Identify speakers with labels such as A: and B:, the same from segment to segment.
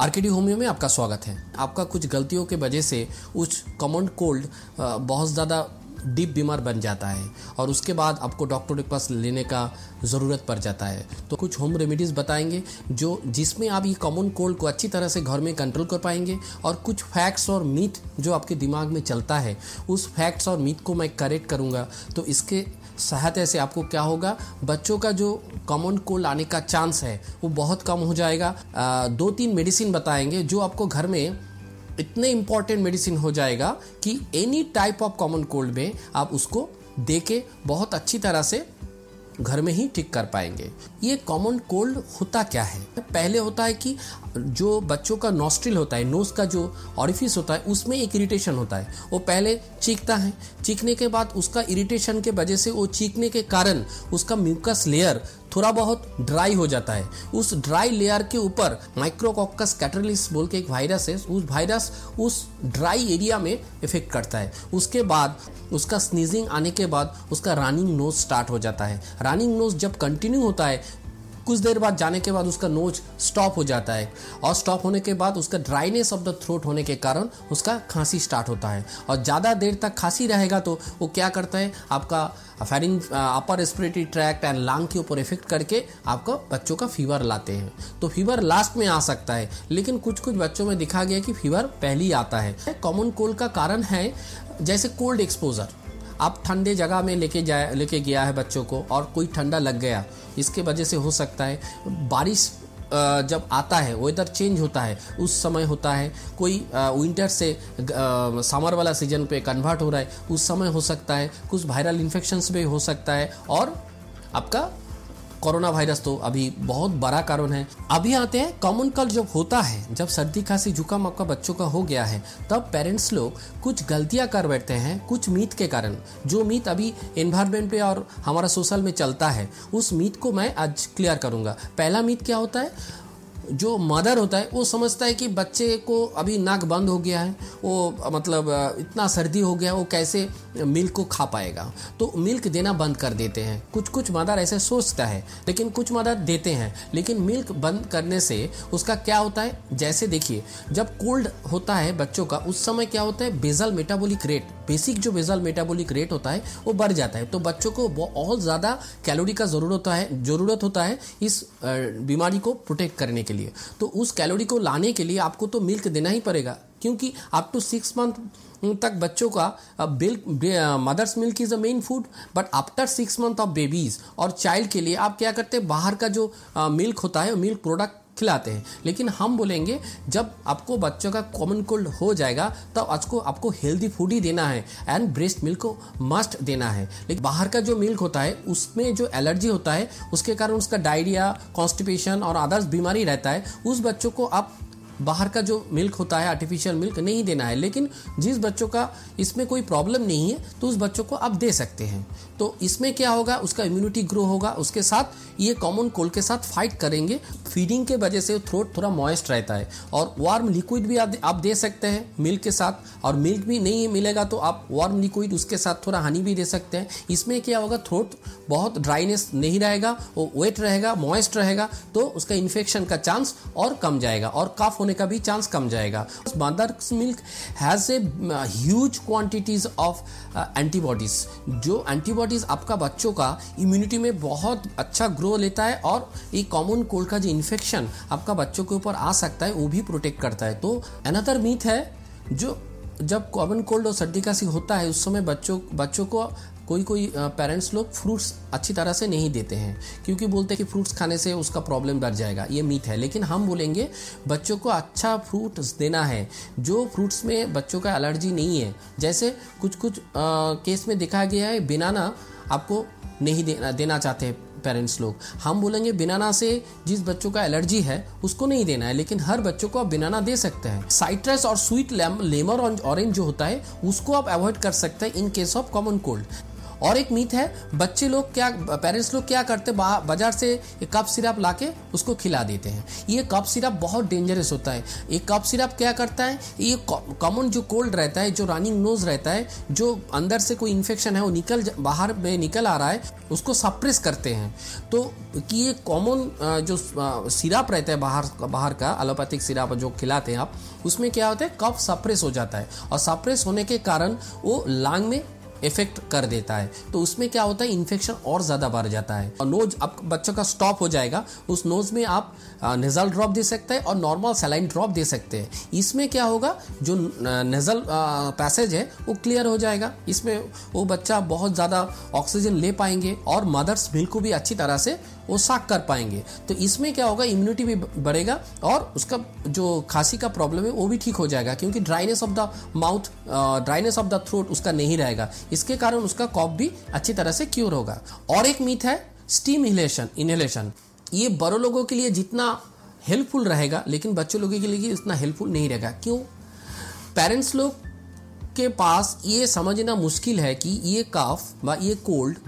A: RKD homeo में आपका स्वागत है। आपका कुछ गलतियों के वजह से उस कॉमन कोल्ड बहुत ज़्यादा डीप बीमार बन जाता है और उसके बाद आपको डॉक्टर के पास लेने का ज़रूरत पड़ जाता है। तो कुछ होम रेमेडीज़ बताएँगे जो जिसमें आप ये कॉमन कोल्ड को अच्छी तरह से घर में कंट्रोल कर पाएँगे और कुछ फैक्ट्स और मीथ जो आपके दिमाग में चलता है, उस फैक्ट्स और मीथ को मैं करेक्ट करूँगा तो इसके सहायता से आपको क्या होगा? बच्चों का जो कॉमन कोल्ड आने का चांस है वो बहुत कम हो जाएगा। आ, दो तीन मेडिसिन बताएँगे जो आपको घर में इतने इंपॉर्टेंट मेडिसिन हो जाएगा कि any type of common cold में आप उसको दे के बहुत अच्छी तरह से घर में ही ठीक कर पाएँगे। ये कॉमन कोल्ड होता क्या है? पहले होता है कि जो बच्चों का नोस्ट्रिल होता है नोज़ का जो ऑरिफिस होता है, उसमें एक इरिटेशन होता है। वो पहले चीखता है। चीखने के बाद उसका इरिटेशन के वजह से वो चीखने के कारण उसका म्यूकस लेयर थोड़ा बहुत ड्राई हो जाता है। उस ड्राई लेयर के ऊपर माइक्रोकॉकस कैटरलिस बोल के एक वायरस है, उस वायरस उस ड्राई एरिया में इफ़ेक्ट करता है। उसके बाद, उसका स्नीजिंग आने के बाद उसका रनिंग नोज़ स्टार्ट हो जाता है। रनिंग नोज़ जब कंटिन्यू होता है कुछ देर बाद जाने के बाद उसका नोज़ स्टॉप हो जाता है। और स्टॉप होने के बाद उसका ड्राइनेस ऑफ़ द थ्रोट होने के कारण उसका खांसी स्टार्ट होता है। और ज़्यादा देर तक खांसी रहेगा तो वो क्या करता है? आपका फेरिंग upper respiratory tract and lung के ऊपर इफ़ेक्ट करके आपका बच्चों का फीवर लाते हैं। तो फीवर लास्ट में आ सकता है, लेकिन कुछ कुछ बच्चों में दिखा गया कि फीवर पहले ही आता है। कॉमन कोल्ड का कारण है जैसे कोल्ड एक्सपोजर आप ठंडे जगह में लेके जाए, लेके गया है बच्चों को और कोई ठंडा लग गया, इसके वजह से हो सकता है, बारिश जब आता है वेदर चेंज होता है, उस समय होता है, कोई विंटर से समर वाला सीज़न पे कन्वर्ट हो रहा है, उस समय हो सकता है, कुछ वायरल इन्फेक्शंस भी हो सकता है और आपका कोरोना वायरस तो अभी बहुत बड़ा कारण है। अभी आते हैं कॉमन कल जब होता है, जब सर्दी, खांसी, जुकाम आपका बच्चों का हो गया है, तब पेरेंट्स लोग कुछ गलतियाँ कर बैठते हैं, कुछ मीत के कारण। जो मीत अभी एनवायरमेंट पे और हमारा सोशल में चलता है, उस मीत को मैं आज क्लियर करूँगा। पहला मीत क्या होता है? जो मदर होता है, वो समझता है कि बच्चे को अभी नाक बंद हो गया है, वो मतलब इतना सर्दी हो गया, वो कैसे मिल्क को खा पाएगा। तो मिल्क देना बंद कर देते हैं। कुछ कुछ मदर ऐसे सोचता है, लेकिन कुछ मदर देते हैं। लेकिन मिल्क बंद करने से उसका क्या होता है? जैसे देखिए, जब कोल्ड होता है बच्चों का, उस समय क्या होता है? बेजल मेटाबॉलिक रेट बेसिक जो बेजल मेटाबॉलिक रेट होता है, वो बढ़ जाता है। तो बच्चों को बहुत ज़्यादा कैलोरी का ज़रूरत होता है, ज़रूरत होता है इस बीमारी को प्रोटेक्ट करने के लिए। तो उस कैलोरी को लाने के लिए आपको तो मिल्क देना ही पड़ेगा, क्योंकि अप टू सिक्स मंथ तक बच्चों का milk mother's milk is a main food but after six month of babies और चाइल्ड के लिए आप क्या करते हैं? बाहर का जो मिल्क होता है मिल्क प्रोडक्ट खिलाते हैं। लेकिन हम बोलेंगे, जब आपको बच्चों का कॉमन कोल्ड हो जाएगा, तब तो आपको आपको हेल्दी फ़ूड ही देना है एंड ब्रेस्ट मिल्क को मस्ट देना है। लेकिन बाहर का जो मिल्क होता है, उसमें जो एलर्जी होता है, उसके कारण उसका डायरिया कॉन्स्टिपेशन और अदर्स बीमारी रहता है, उस बच्चों को आप बाहर का जो मिल्क होता है आर्टिफिशियल मिल्क नहीं देना है लेकिन जिस बच्चों का इसमें कोई प्रॉब्लम नहीं है तो उस बच्चों को आप दे सकते हैं। तो इसमें क्या होगा? उसका इम्यूनिटी ग्रो होगा। उसके साथ ये कॉमन कोल्ड के साथ फाइट करेंगे। फीडिंग के वजह से थ्रोट थोड़ा मॉइस्ट रहता है। और वार्म लिक्विड भी आप, दे सकते हैं मिल्क के साथ। और मिल्क भी नहीं मिलेगा तो आप वार्म लिक्विड उसके साथ थोड़ा हनी भी दे सकते हैं। इसमें क्या होगा? थ्रोट बहुत ड्राइनेस नहीं रहेगा वो वेट रहेगा मॉइस्ट रहेगा तो उसका इन्फेक्शन का चांस और कम जाएगा। और कफ होने का भी चांस कम जाएगा। Mother's milk has a huge quantities of antibodies जो एंटीबॉडीज आपका बच्चों का इम्यूनिटी में बहुत अच्छा ग्रो लेता है और ये कॉमन कोल्ड का जो इन्फेक्शन आपका बच्चों के ऊपर आ सकता है, वो भी प्रोटेक्ट करता है। तो अनदर मीथ है, जो जब कॉमन कोल्ड और सर्दी का सी होता है, उस समय बच्चों बच्चों को कोई कोई पेरेंट्स लोग फ्रूट्स अच्छी तरह से नहीं देते हैं क्योंकि बोलते हैं कि फ्रूट्स खाने से उसका प्रॉब्लम बढ़ जाएगा ये मीट है। लेकिन हम बोलेंगे बच्चों को अच्छा फ्रूट्स देना है जो फ्रूट्स में बच्चों का एलर्जी नहीं है। जैसे कुछ कुछ आ, केस में देखा गया है बनाना आपको नहीं देना देना चाहते पेरेंट्स लोग। हम बोलेंगे बनाना से जिस बच्चों का एलर्जी है उसको नहीं देना है लेकिन हर बच्चों को आप बनाना दे सकते हैं। साइट्रस और स्वीट लेमर ऑरेंज जो होता है उसको आप अवॉइड कर सकते हैं in case of common cold और एक मीत है, बच्चे लोग क्या पेरेंट्स लोग क्या करते बाज़ार से एक कप सिरप लाके उसको खिला देते हैं। ये कप सिरप बहुत डेंजरस होता है। ये कप सिरप क्या करता है, ये कॉमन जो कोल्ड रहता है, जो रनिंग नोज़ रहता है, जो अंदर से कोई इन्फेक्शन है, वो निकल बाहर में निकल आ रहा है, उसको सप्रेस करते हैं। तो कि ये कॉमन जो सिरप रहता है बाहर बाहर का एलोपैथिक सिरप जो खिलाते हैं आप, उसमें क्या होता है कफ सप्रेस हो जाता है। और सप्रेस होने के कारण वो लांग में इफ़ेक्ट कर देता है। तो उसमें क्या होता है इन्फेक्शन और ज़्यादा बढ़ जाता है। और नोज़ अब बच्चों का स्टॉप हो जाएगा। उस नोज़ में आप नेजल ड्रॉप दे सकते हैं और नॉर्मल सेलाइन ड्रॉप दे सकते हैं। इसमें क्या होगा, जो नेजल पैसेज है, वो क्लियर हो जाएगा। इसमें वो बच्चा बहुत ज़्यादा ऑक्सीजन ले पाएँगे और मदर्स मिल्क को भी अच्छी तरह से वो साक कर पाएँगे। तो इसमें क्या होगा इम्यूनिटी भी बढ़ेगा और उसका जो खांसी का प्रॉब्लम है, वो भी ठीक हो जाएगा, क्योंकि dryness of the mouth dryness of the throat उसका नहीं रहेगा। इसके कारण उसका कॉप भी अच्छी तरह से क्योर होगा। और एक मीथ है स्टीम इनहेलेशन इनहेलेशन ये बड़ों लोगों के लिए जितना हेल्पफुल रहेगा, लेकिन बच्चों लोगों के लिए इतना हेल्पफुल नहीं रहेगा। क्यों? पेरेंट्स लोग के पास ये समझना मुश्किल है कि ये काफ व ये कोल्ड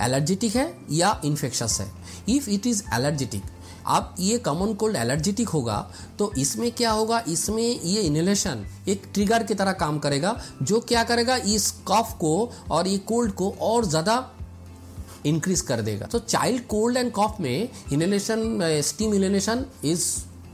A: एलर्जेटिक है या इन्फेक्शस है। इफ़ इट इज़ एलर्जेटिक आप ये कॉमन कोल्ड एलर्जेटिक होगा तो इसमें क्या होगा? इसमें ये इनहेलेशन एक ट्रिगर की तरह काम करेगा, जो क्या करेगा? इस कफ को और ये कोल्ड को और ज़्यादा इंक्रीज कर देगा। तो चाइल्ड कोल्ड एंड कॉफ में inhalation steam inhalation is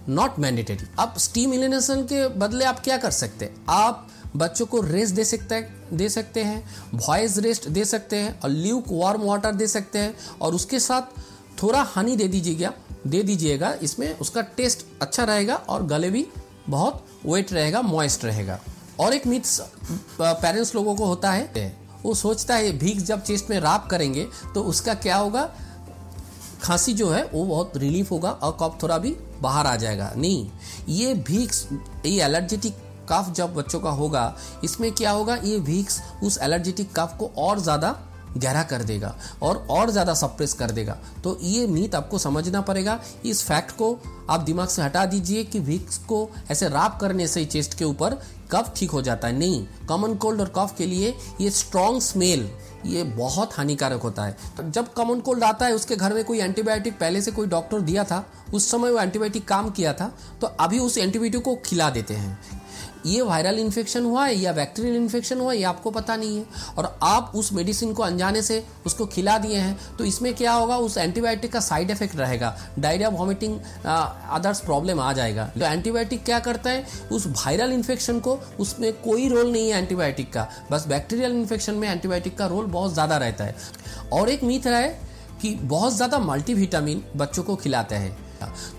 A: not mandatory अब स्टीम इनहेलेशन के बदले आप क्या कर सकते हैं? आप बच्चों को रेस्ट दे सकते दे सकते हैं वॉइस रेस्ट दे सकते हैं, और ल्यूक वार्म वाटर दे सकते हैं, और उसके साथ थोड़ा हनी दे दीजिएगा दे दीजिएगा। इसमें उसका टेस्ट अच्छा रहेगा और गले भी बहुत वेट रहेगा मॉइस्ट रहेगा। और एक मिथ्स पेरेंट्स लोगों को होता है, वो सोचता है, भीख जब चेस्ट में राप करेंगे तो उसका क्या होगा? खांसी जो है, वो बहुत रिलीफ होगा और कफ थोड़ा भी बाहर आ जाएगा। नहीं, ये भीक्स ये एलर्जेटिक कफ जब बच्चों का होगा, इसमें क्या होगा? ये भीक्स उस एलर्जेटिक कफ को और ज़्यादा गहरा कर देगा और और ज़्यादा सप्रेस कर देगा। तो ये मीत आपको समझना पड़ेगा। इस फैक्ट को आप दिमाग से हटा दीजिए कि विक्स को ऐसे राप करने से चेस्ट के ऊपर कफ ठीक हो जाता है। नहीं कॉमन कोल्ड और कफ के लिए ये स्ट्रॉन्ग स्मेल ये बहुत हानिकारक होता है। तो जब कॉमन कोल्ड आता है, उसके घर में कोई एंटीबायोटिक पहले से कोई डॉक्टर दिया था, उस समय वो एंटीबायोटिक काम किया था तो अभी उस एंटीबायोटिक को खिला देते हैं। ये वायरल इन्फेक्शन हुआ है, या बैक्टीरियल इन्फेक्शन हुआ है, ये आपको पता नहीं है। और आप उस मेडिसिन को अनजाने से उसको खिला दिए हैं तो इसमें क्या होगा? उस एंटीबायोटिक का साइड इफ़ेक्ट रहेगा। डायरिया वॉमिटिंग अदर्स प्रॉब्लम आ जाएगा। तो एंटीबायोटिक क्या करता है? उस वायरल इन्फेक्शन को उसमें कोई रोल नहीं है एंटीबायोटिक का। बस बैक्टीरियल इन्फेक्शन में एंटीबायोटिक का रोल बहुत ज़्यादा रहता है। और एक मीथ है कि बहुत ज़्यादा मल्टीविटामिन बच्चों को खिलाते हैं।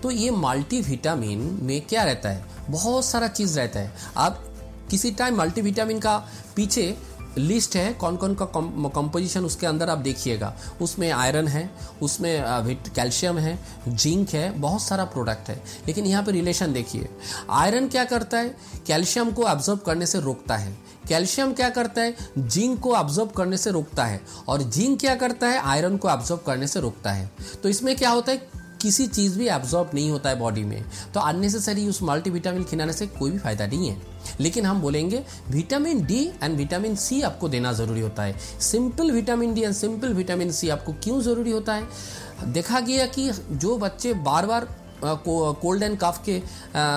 A: तो ये मल्टीविटामिन में क्या रहता है? बहुत सारा चीज़ रहता है। आप किसी टाइम मल्टीविटामिन का पीछे लिस्ट है कौन कौन का कंपोजिशन उसके अंदर आप देखिएगा। उसमें आयरन है, उसमें कैल्शियम है जिंक है, बहुत सारा प्रोडक्ट है। लेकिन यहाँ पे रिलेशन देखिए। आयरन क्या करता है? कैल्शियम को ऑब्ज़र्व करने से रोकता है। कैल्शियम क्या करता है? जिंक को ऑब्ज़र्व करने से रोकता है। और जिंक क्या करता है? आयरन को ऑब्ज़र्व करने से रोकता है। तो इसमें क्या होता है? किसी चीज़ भी एब्जॉर्ब नहीं होता है बॉडी में तो अननेसेसरी उस मल्टीविटामिन खिलाने से कोई भी फ़ायदा नहीं है। लेकिन हम बोलेंगे vitamin D and vitamin C आपको देना ज़रूरी होता है। Simple vitamin D and simple vitamin C आपको क्यों ज़रूरी होता है? देखा गया कि जो बच्चे बार बार कोल्ड एंड कफ के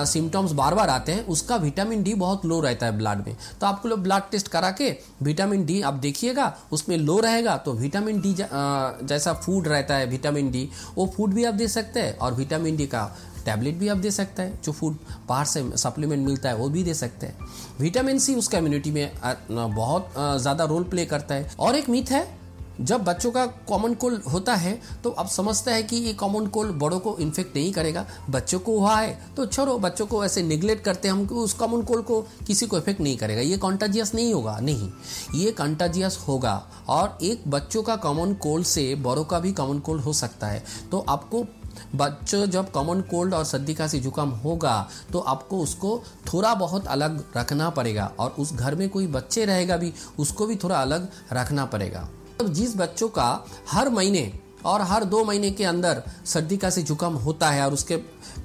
A: सिम्टम्स बार बार आते हैं, उसका विटामिन डी बहुत लो रहता है ब्लड में। तो आपको लोग ब्लड टेस्ट करा के विटामिन डी आप देखिएगा, उसमें लो रहेगा तो विटामिन डी जैसा फ़ूड रहता है विटामिन डी वो फ़ूड भी आप दे सकते हैं और विटामिन डी का टैबलेट भी आप दे सकते हैं, जो फ़ूड बाहर से सप्लीमेंट मिलता है, वो भी दे सकते हैं। विटामिन सी उस कम्युनिटी में बहुत ज़्यादा रोल प्ले करता है। और एक मिथ है जब बच्चों का कॉमन कोल्ड होता है तो अब समझता है कि ये कॉमन कोल्ड बड़ों को इन्फेक्ट नहीं करेगा। बच्चों को हुआ है तो छोड़ो, बच्चों को ऐसे निगलेक्ट करते हम उस कॉमन कोल्ड को किसी को इफ़ेक्ट नहीं करेगा। ये कॉन्टाजियस नहीं होगा, नहीं। ये कंटाजियस होगा, और एक बच्चों का कॉमन कोल्ड से बड़ों का भी कॉमन कोल्ड हो सकता है। तो आपको बच्चों जब कॉमन कोल्ड और सर्दी खांसी जुकाम होगा तो आपको उसको थोड़ा बहुत अलग रखना पड़ेगा, और उस घर में कोई बच्चे रहेगा भी, उसको भी थोड़ा अलग रखना पड़ेगा। जिस बच्चों का हर महीने और हर दो महीने के अंदर सर्दी का से जुकाम होता है और उसके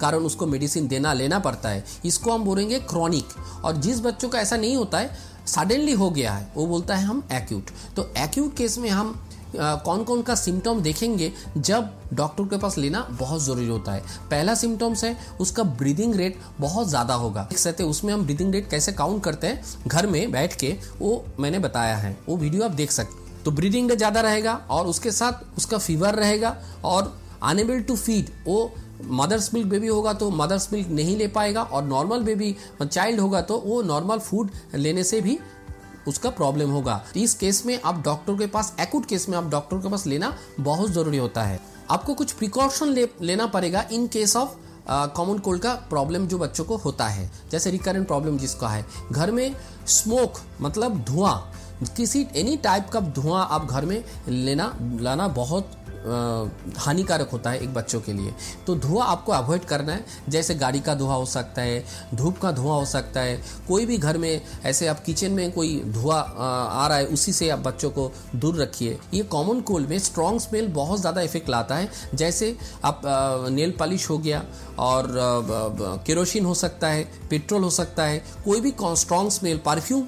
A: कारण उसको मेडिसिन देना, लेना पड़ता है, इसको हम बोलेंगे क्रॉनिक। और जिस बच्चों का ऐसा नहीं होता है सडनली हो गया है, वो बोलता है हम एक्यूट तो एक्यूट केस में हम कौन कौन का सिम्टम देखेंगे जब डॉक्टर के पास लेना बहुत ज़रूरी होता है। पहला सिम्टम्स है, उसका ब्रीदिंग रेट बहुत ज़्यादा होगा। देख सकते उसमें हम ब्रीदिंग रेट कैसे काउंट करते हैं, घर में बैठ के, वो मैंने बताया है, वो वीडियो आप देख सकते तो ब्रीदिंग ज़्यादा रहेगा और उसके साथ उसका फीवर रहेगा और अनेबल टू फ़ीड वो मदर्स मिल्क बेबी होगा तो मदर्स मिल्क नहीं ले पाएगा और नॉर्मल बेबी चाइल्ड होगा तो वो नॉर्मल फ़ूड लेने से भी उसका प्रॉब्लम होगा। इस केस में आप डॉक्टर के पास एक्यूट केस में आप डॉक्टर के पास लेना बहुत ज़रूरी होता है। आपको कुछ प्रिकॉशन ले, लेना पड़ेगा in case of common cold का प्रॉब्लम जो बच्चों को होता है। जैसे रिकरेंट प्रॉब्लम जिसका है। घर में स्मोक मतलब धुआँ किसी एनी टाइप का धुआँ आप घर में लेना, लाना बहुत हानिकारक होता है एक बच्चों के लिए। तो धुआँ आपको अवॉइड करना है। जैसे गाड़ी का धुआँ हो सकता है, धूप का धुआँ हो सकता है, कोई भी घर में, ऐसे आप किचन में कोई धुआँ आ रहा है, उसी से आप बच्चों को दूर रखिए। ये कॉमन कोल्ड में स्ट्रॉन्ग स्मेल बहुत ज़्यादा इफ़ेक्ट लाता है। जैसे आप नेल पॉलिश हो गया और केरोसिन हो सकता है पेट्रोल हो सकता है, कोई भी स्ट्रॉन्ग स्मेल परफ्यूम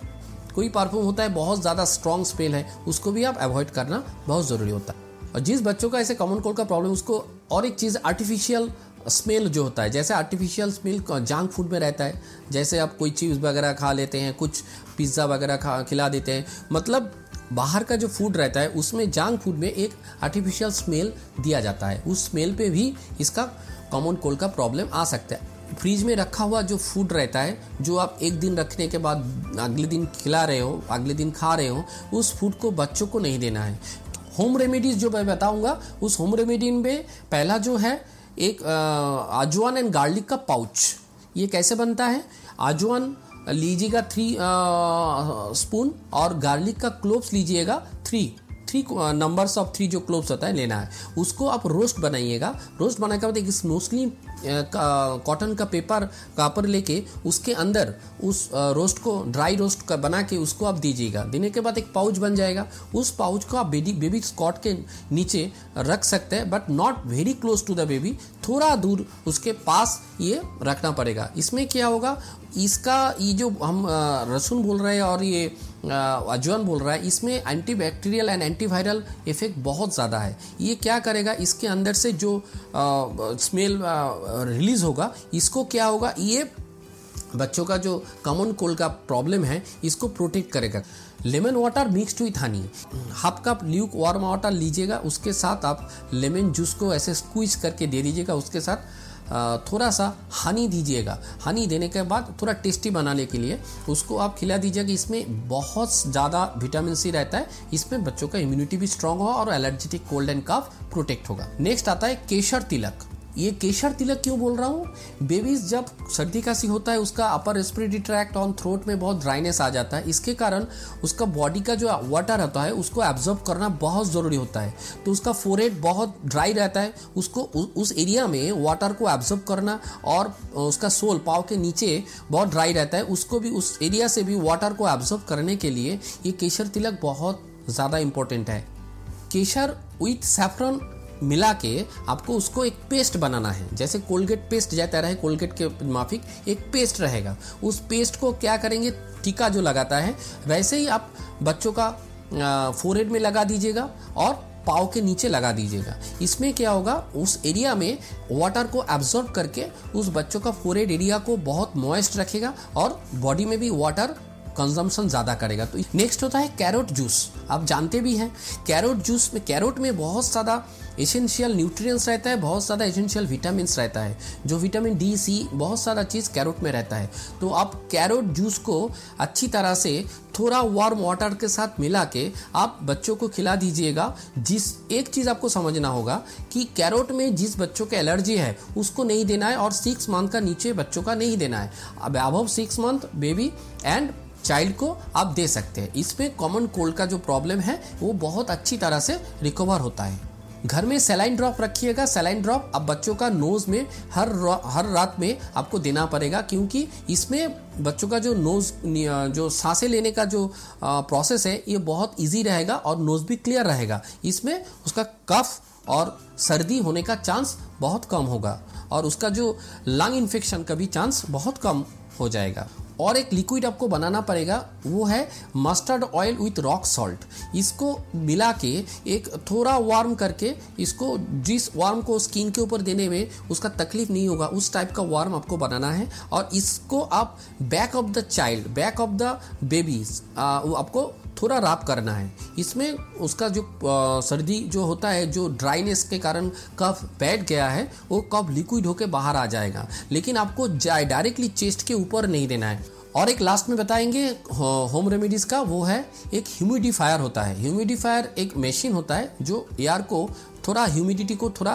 A: कोई परफ्यूम होता है, बहुत ज़्यादा स्ट्रॉन्ग स्मेल है, उसको भी आप अवॉइड करना बहुत ज़रूरी होता है। और जिस बच्चों का ऐसे कॉमन कोल्ड का प्रॉब्लम उसको और एक चीज़ आर्टिफिशियल स्मेल जो होता है, जैसे आर्टिफिशियल स्मेल जंक फ़ूड में रहता है, जैसे आप कोई चीज़ वगैरह खा लेते हैं, कुछ पिज़्ज़ा वगैरह खा, खिला देते हैं मतलब बाहर का जो फ़ूड रहता है, उसमें जंक फ़ूड में एक आर्टिफिशियल स्मेल दिया जाता है। उस स्मेल पे भी इसका कॉमन कोल्ड का प्रॉब्लम आ सकता है। फ्रिज में रखा हुआ जो फ़ूड रहता है, जो आप एक दिन रखने के बाद अगले दिन खिला रहे हो, अगले दिन खा रहे हो, उस फ़ूड को बच्चों को नहीं देना है। होम रेमेडीज जो मैं बताऊँगा, उस होम रेमेडी में पहला जो है, एक आजवान एंड गार्लिक का पाउच ये कैसे बनता है? आजवान लीजिएगा थ्री स्पून और गार्लिक का क्लोव्स लीजिएगा three three numbers of three जो क्लोव्स होता है, लेना है। उसको आप रोस्ट बनाइएगा। रोस्ट बनाने के बाद एक स्मोसली कॉटन का पेपर कापर लेके उसके अंदर उस रोस्ट को ड्राई रोस्ट का बना के उसको आप दीजिएगा। देने के बाद एक पाउच बन जाएगा। उस पाउच को आप बेबी बेबी स्कॉट के नीचे रख सकते हैं but not very close to the baby थोड़ा दूर उसके पास ये रखना पड़ेगा। इसमें क्या होगा? इसका, ये जो हम रसुन बोल रहे हैं और ये अजवान बोल रहा है, इसमें anti bacterial and antiviral effect बहुत ज़्यादा है। ये क्या करेगा? इसके अंदर से जो स्मेल रिलीज़ होगा, इसको क्या होगा, ये बच्चों का जो कॉमन कोल्ड का प्रॉब्लम है, इसको प्रोटेक्ट करेगा। Lemon water mix with honey half cup lukewarm water लीजिएगा, उसके साथ आप लेमन जूस को ऐसे स्क्वीज करके दे दीजिएगा, उसके साथ थोड़ा सा हनी दीजिएगा। हनी देने के बाद थोड़ा टेस्टी बनाने के लिए उसको आप खिला दीजिएगा, इसमें बहुत ज़्यादा विटामिन सी रहता है, इसमें बच्चों का इम्यूनिटी भी स्ट्रांग होगा और allergic cold and cough protect होगा। नेक्स्ट आता है केशर तिलक। ये केशर तिलक क्यों बोल रहा हूँ? बेबीज जब सर्दी खांसी होता है उसका upper respiratory tract on throat में बहुत ड्राइनेस आ जाता है। इसके कारण उसका बॉडी का जो वाटर होता है उसको एब्जॉर्ब करना बहुत ज़रूरी होता है। तो उसका फोरहेड बहुत ड्राई रहता है उसको उ, उस एरिया में वाटर को एब्जॉर्ब करना और उसका सोल पाव के नीचे बहुत ड्राई रहता है उसको भी उस एरिया से भी वाटर को एब्जॉर्ब करने के लिए ये केशर तिलक बहुत ज़्यादा इंपॉर्टेंट है। केशर विथ सेफ्रन मिला के आपको उसको एक पेस्ट बनाना है। जैसे कोलगेट पेस्ट जाता रहे कोलगेट के माफिक, एक पेस्ट रहेगा। उस पेस्ट को क्या करेंगे? टीका जो लगाता है, वैसे ही आप बच्चों का फोरहेड में लगा दीजिएगा और पाव के नीचे लगा दीजिएगा। इसमें क्या होगा? उस एरिया में वाटर को एब्जॉर्ब करके उस बच्चों का फोरेड एरिया को बहुत मॉइस्ट रखेगा और बॉडी में भी वाटर कंजम्पशन ज़्यादा करेगा। तो नेक्स्ट होता है कैरोट जूस आप जानते भी हैं कैरोट जूस में कैरोट में बहुत ज़्यादा एसेंशियल न्यूट्रिएंट्स रहता है, बहुत ज़्यादा एसेंशियल विटामिन रहता है। जो विटामिन डी सी बहुत सारा चीज़ कैरोट में रहता है। तो आप कैरोट जूस को अच्छी तरह से थोड़ा वार्म वाटर के साथ मिला के आप बच्चों को खिला दीजिएगा। जिस, एक चीज़ आपको समझना होगा कि कैरोट में जिस बच्चों के एलर्जी है, उसको नहीं देना है और सिक्स मंथ का नीचे बच्चों का नहीं देना है। अब above six month baby and child को आप दे सकते हैं। इसमें कॉमन कोल्ड का जो प्रॉब्लम है, वो बहुत अच्छी तरह से रिकवर होता है। घर में सेलाइन ड्रॉप रखिएगा। सेलाइन ड्रॉप अब बच्चों का नोज़ में हर हर रात में आपको देना पड़ेगा, क्योंकि इसमें बच्चों का जो नोज़ जो साँसें लेने का जो प्रोसेस है, ये बहुत इजी रहेगा और नोज़ भी क्लियर रहेगा। इसमें उसका कफ और सर्दी होने का चांस बहुत कम होगा और उसका जो लंग इन्फेक्शन का भी चांस बहुत कम हो जाएगा। और एक लिक्विड आपको बनाना पड़ेगा, वो है mustard oil with rock salt इसको मिला के एक थोड़ा वार्म करके इसको, जिस वार्म को स्किन के ऊपर देने में उसका तकलीफ़ नहीं होगा, उस टाइप का वार्म आपको बनाना है। और इसको आप back of the child back of the babies आपको थोड़ा राप करना है। इसमें उसका जो सर्दी जो होता है, जो ड्राइनेस के कारण कफ बैठ गया है, वो कफ लिक्विड होकर बाहर आ जाएगा। लेकिन आपको डायरेक्टली चेस्ट के ऊपर नहीं देना है। और एक लास्ट में बताएँगे होम रेमेडीज का, वो है, एक ह्यूमिडिफायर होता है। ह्यूमिडिफायर एक मशीन होता है, जो एयर को थोड़ा ह्यूमिडिटी को थोड़ा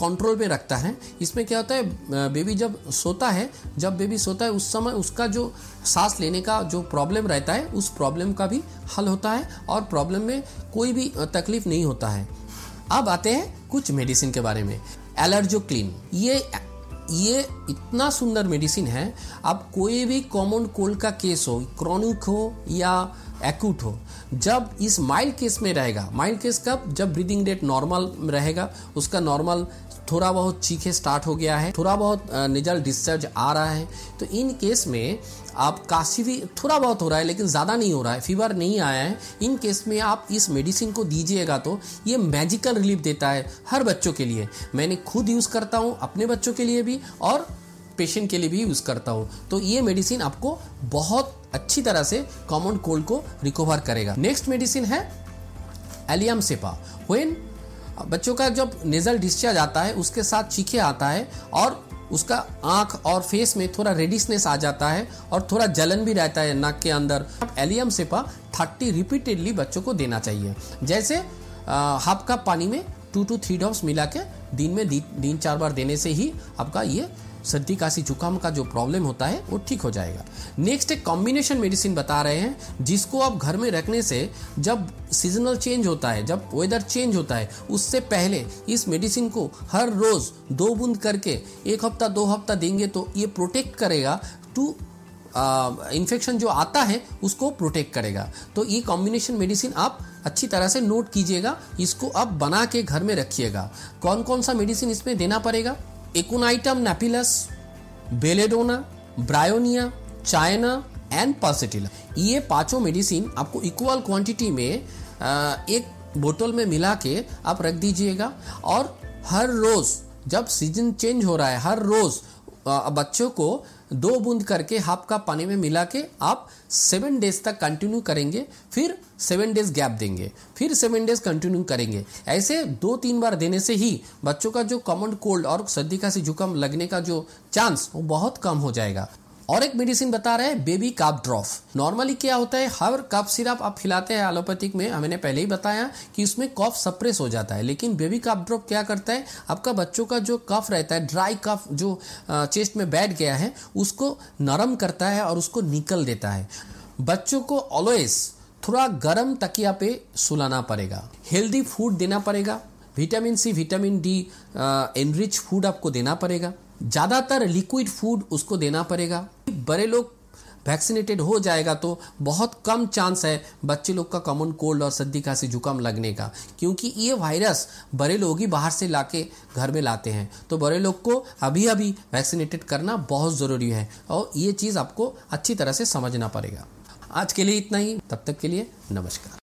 A: कंट्रोल में रखता है। इसमें क्या होता है बेबी जब सोता है, जब बेबी सोता है, उस समय उसका जो सांस लेने का जो प्रॉब्लम रहता है, उस प्रॉब्लम का भी हल होता है और प्रॉब्लम में कोई भी तकलीफ़ नहीं होता है। अब आते हैं कुछ मेडिसिन के बारे में। एलर्जो क्लीन ये ये इतना सुंदर मेडिसिन है। अब कोई भी कॉमन कोल्ड का केस हो क्रॉनिक हो या एक्यूट हो। जब इस माइल्ड केस में रहेगा माइल्ड केस कब? जब ब्रीदिंग रेट नॉर्मल रहेगा, उसका नॉर्मल थोड़ा बहुत चीखे स्टार्ट हो गया है, थोड़ा बहुत निजल डिस्चार्ज आ रहा है। तो इन केस में आप काशी भी थोड़ा बहुत हो रहा है, लेकिन ज़्यादा नहीं हो रहा है फीवर नहीं आया है। इन केस में आप इस मेडिसिन को दीजिएगा तो ये मैजिकल रिलीफ देता है हर बच्चों के लिए। मैंने खुद यूज़ करता हूँ, अपने बच्चों के लिए भी, और पेशेंट के लिए भी यूज़ करता हूँ। तो ये मेडिसिन आपको बहुत अच्छी तरह से कॉमन कोल्ड को रिकवर करेगा। नेक्स्ट मेडिसिन है एलियम सेपा वेन बच्चों का जब नेजल डिस्चार्ज आता है, उसके साथ चीखे आता है और उसका आँख और फेस में थोड़ा रेडिसनेस आ जाता है और थोड़ा जलन भी रहता है नाक के अंदर एलियम सेपा थर्टी रिपीटेडली बच्चों को देना चाहिए। जैसे हाफ़ कप पानी में टू टू थ्री ड्रॉप्स मिला के दिन में दिन चार बार देने से ही आपका ये सर्दी काशी जुकाम का जो प्रॉब्लम होता है, वो ठीक हो जाएगा। नेक्स्ट एक कॉम्बिनेशन मेडिसिन बता रहे हैं, जिसको आप घर में रखने से जब सीजनल चेंज होता है, जब वेदर चेंज होता है, उससे पहले इस मेडिसिन को हर रोज दो बूंद करके, एक हफ़्ता, दो हफ़्ता देंगे तो ये प्रोटेक्ट करेगा टू इन्फेक्शन जो आता है, उसको प्रोटेक्ट करेगा। तो ये कॉम्बिनेशन मेडिसिन आप अच्छी तरह से नोट कीजिएगा, इसको आप बना के घर में रखिएगा। कौन कौन सा मेडिसिन इसमें देना पड़ेगा? Aconitum napellus, belladonna, bryonia china and pulsatilla. ये पाँचों मेडिसिन आपको इक्वल क्वांटिटी में एक बोतल में मिला के आप रख दीजिएगा और हर रोज जब सीज़न चेंज हो रहा है, हर रोज बच्चों को दो बूंद करके हाफ़ कप पानी में मिला के आप सेवन डेज़ तक कंटिन्यू करेंगे, फिर सेवन डेज़ गैप देंगे, फिर सेवन डेज़ कंटिन्यू करेंगे। ऐसे दो तीन बार देने से ही बच्चों का जो कॉमन कोल्ड और सर्दी का सी जुकाम लगने का जो चांस वो बहुत कम हो जाएगा। और एक मेडिसिन बता रहे हैं बेबी काप ड्रॉप नॉर्मली क्या होता है, हर कप सिरप आप खिलाते हैं एलोपैथिक में मैंने पहले ही बताया कि उसमें कफ सप्रेस हो जाता है, लेकिन बेबी काप ड्रॉप क्या करता है, आपका बच्चों का जो कफ रहता है ड्राई कफ जो चेस्ट में बैठ गया है, उसको नरम करता है और उसको निकल देता है। बच्चों को ऑलवेज थोड़ा गर्म तकिया पे सुलाना पड़ेगा हेल्दी फ़ूड देना पड़ेगा vitamin C vitamin D enrich food आपको देना पड़ेगा। ज़्यादातर लिक्विड फ़ूड उसको देना पड़ेगा। बड़े लोग वैक्सीनेटेड हो जाएगा तो बहुत कम चांस है बच्चे लोग का कॉमन कोल्ड और सर्दी खांसी जुकाम लगने का। क्योंकि ये वायरस बड़े लोग ही बाहर से लाके घर में लाते हैं। तो बड़े लोग को अभी अभी वैक्सीनेटेड करना बहुत ज़रूरी है और ये चीज़ आपको अच्छी तरह से समझना पड़ेगा। आज के लिए इतना ही। तब तक के लिए नमस्कार।